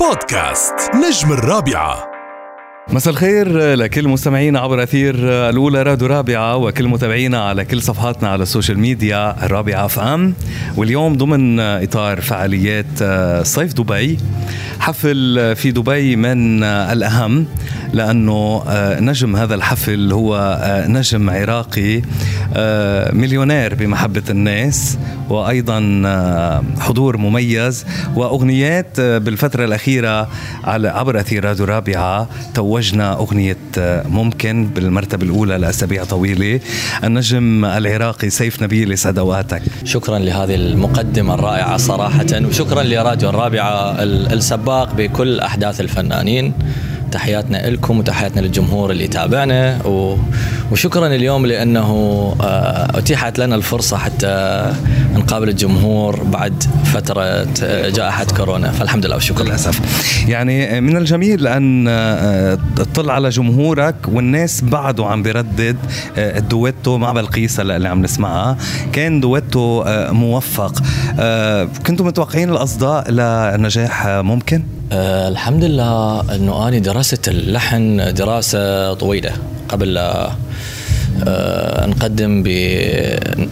بودكاست نجم الرابعة. مساء الخير لكل مستمعينا عبر أثير الأولى راديو رابعة وكل متابعينا على كل صفحاتنا على ال social media الرابعه FM. واليوم ضمن إطار فعاليات صيف دبي. حفل في دبي من الأهم لأنه نجم هذا الحفل هو نجم عراقي مليونير بمحبة الناس وأيضا حضور مميز وأغنيات بالفترة الأخيرة على عبر أثير راديو رابعة توجنا أغنية ممكن بالمرتبة الأولى لأسابيع طويلة. النجم العراقي سيف نبيل يسعد أوقاتك. شكرا لهذه المقدمة الرائعة صراحة وشكرا لراديو الرابعة السباق. بكل أحداث الفنانين. تحياتنا لكم وتحياتنا للجمهور اللي يتابعنا وشكرا اليوم لأنه أتيحت لنا الفرصة حتى نقابل الجمهور بعد فترة جائحة كورونا. فالحمد لله والشكر للأسف. يعني من الجميل أن تطل على جمهورك والناس بعده عم بيردد الدويتو مع بلقيس اللي عم نسمعها. كان دويتو موفق. كنتم متوقعين الأصداء لنجاح ممكن؟ أه الحمد لله أنه أنا درست اللحن دراسة طويلة قبل أه نقدم ب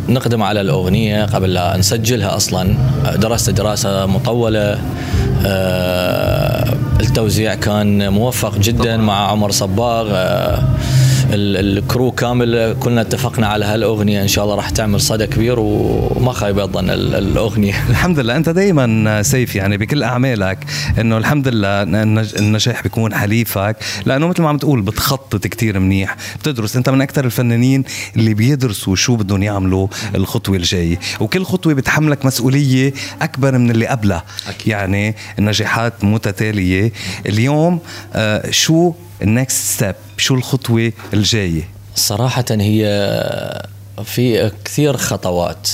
نقدم على الأغنية قبل لا نسجلها أصلا. درست دراسة مطولة أه التوزيع كان موفق جدا مع عمر صباغ الكرو كامل. كلنا اتفقنا على هالأغنية. إن شاء الله راح تعمل صدى كبير وما خايب ظن الأغنية. الحمد لله. أنت دائما سيف يعني بكل أعمالك. إنه الحمد لله النجاح بيكون حليفك. لأنه مثل ما عم تقول بتخطط كتير منيح. بتدرس. أنت من أكثر الفنانين اللي بيدرسوا شو بدهم يعملوا الخطوة الجاية. وكل خطوة بتحملك مسؤولية أكبر من اللي قبلها. أكيد. يعني النجاحات متتالية. اليوم آه شو ال next step شو الخطوة الجاية؟ صراحة هي في كثير خطوات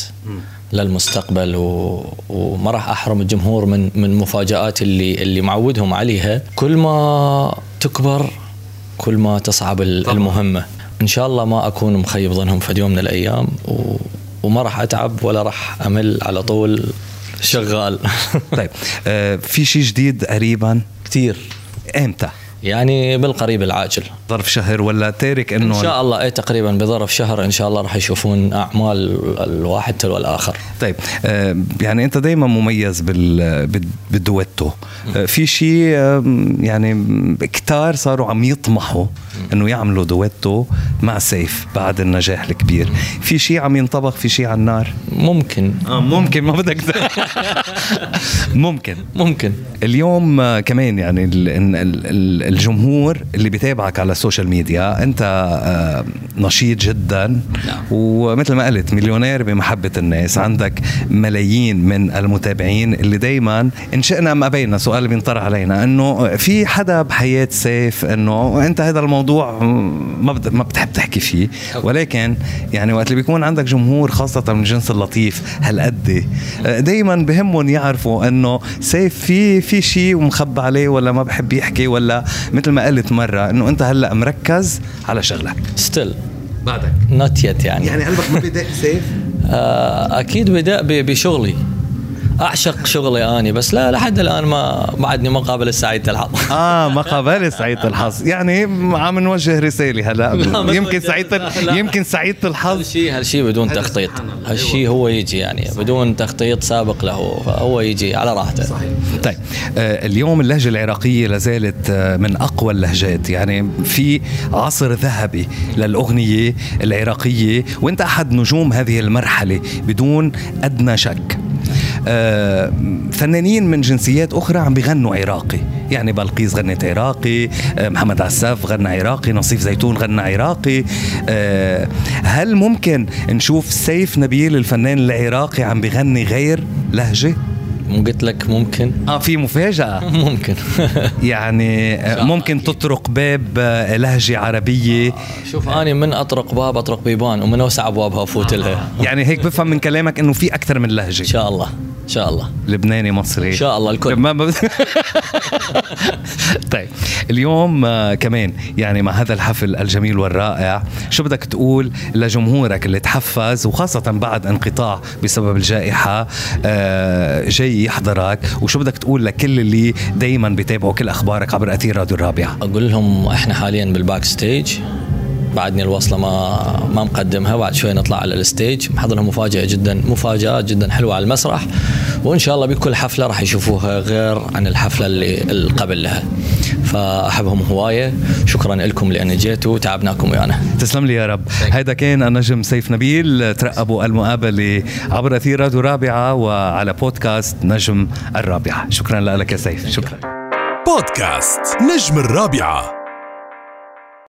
للمستقبل و... وما راح أحرم الجمهور من من مفاجآت اللي اللي معودهم عليها. كل ما تكبر كل ما تصعب المهمة. إن شاء الله ما أكون مخيب ظنهم في يوم من الأيام و... وما راح أتعب ولا راح أمل على طول شغال. طيب آه في شيء جديد قريبا؟ كثير. إمتى؟ يعني بالقريب العاجل. ظرف شهر ولا تارك إنه إن شاء الله اي تقريبا بظرف شهر إن شاء الله راح يشوفون أعمال الواحد تلو الآخر. طيب آه يعني أنت دائما مميز بال بالدويتو. آه في شيء آه يعني كتار صاروا عم يطمحوا إنه يعملوا دويتو مع سيف بعد النجاح الكبير. في شيء عم ينطبخ في شيء على النار؟ ممكن. آه ممكن ما بدك ممكن. ممكن. اليوم آه كمان يعني ال ال الجمهور اللي بيتابعك على ال social media انت آه نشيط جدا. نعم. ومثل ما قلت مليونير بمحبة الناس. عندك ملايين من المتابعين اللي دائما ان شئنا ام ابينا سؤال بينطرح علينا إنه في حدا بحياة سيف إنه أنت هذا الموضوع ما ما بتحب تحكي فيه؟ ولكن يعني وقت اللي بيكون عندك جمهور خاصة من الجنس اللطيف هالقد دائما بهمهم يعرفوا إنه سيف في في شيء ومخبى عليه ولا ما بحب يحكي ولا مثل ما قلت مرة إنه أنت هلأ مركز على شغلك. still بعدك. نوت يت يعني. يعني قلبك ما بدأ سيف آه أكيد بدا بشغلي. أعشق شغلي أني بس لا لحد الآن ما بعدني ما قابل سعيده الحظ آه ما قابل سعيده الحظ يعني عم نوجه رسالة هلا. يمكن سعيده يمكن سعيده الحظ هالشيء هالشيء بدون تخطيط. هالشيء هو يجي يعني بدون تخطيط سابق له. فهو يجي على راحته. صحيح. طيب آه اليوم اللهجة العراقية لازالت آه من أقوى اللهجات. يعني في عصر ذهبي للأغنية العراقية وانت أحد نجوم هذه المرحلة بدون أدنى شك. فنانين من جنسيات أخرى عم بيغنوا عراقي. يعني بلقيس غنت عراقي آه محمد عساف غنى عراقي نصيف زيتون غنى عراقي. آه هل ممكن نشوف سيف نبيل الفنان العراقي عم بيغني غير لهجة؟ مو قلت لك ممكن؟ آه في مفاجأة. ممكن. يعني ممكن تطرق باب لهجة عربية. شوف أنا من أطرق باب أطرق بيبان ومن أوسع أبوابها أفوت لها. يعني هيك بفهم من كلامك إنه في أكثر من لهجة. إن شاء الله إن شاء الله. لبناني مصري. إن شاء الله الكل. ما طيب اليوم آه كمان يعني مع هذا الحفل الجميل والرائع شو بدك تقول لجمهورك اللي تحفز وخاصة بعد انقطاع بسبب الجائحة آه جاي يحضرك وشو بدك تقول لكل اللي دائما بيتابعوا كل أخبارك عبر أثير راديو الرابعة؟ أقول لهم إحنا حاليا بال backstage بعدني الوصلة ما ما مقدمها بعد شوي نطلع على ال stage. محضر لهم مفاجأة جدا مفاجات جدا حلوة على المسرح. وإن شاء الله بكل حفلة راح يشوفوها غير عن الحفلة اللي قبل لها فأحبهم هواية. شكرا لكم لأن جيتوا. وتعبناكم ويانا. تسلم لي يا رب. هيدا كان النجم سيف نبيل. ترقبوا المقابلة عبر أثير راديو رابعة وعلى بودكاست نجم الرابعة. شكرا لك يا سيف. شكرا. بودكاست نجم الرابعة.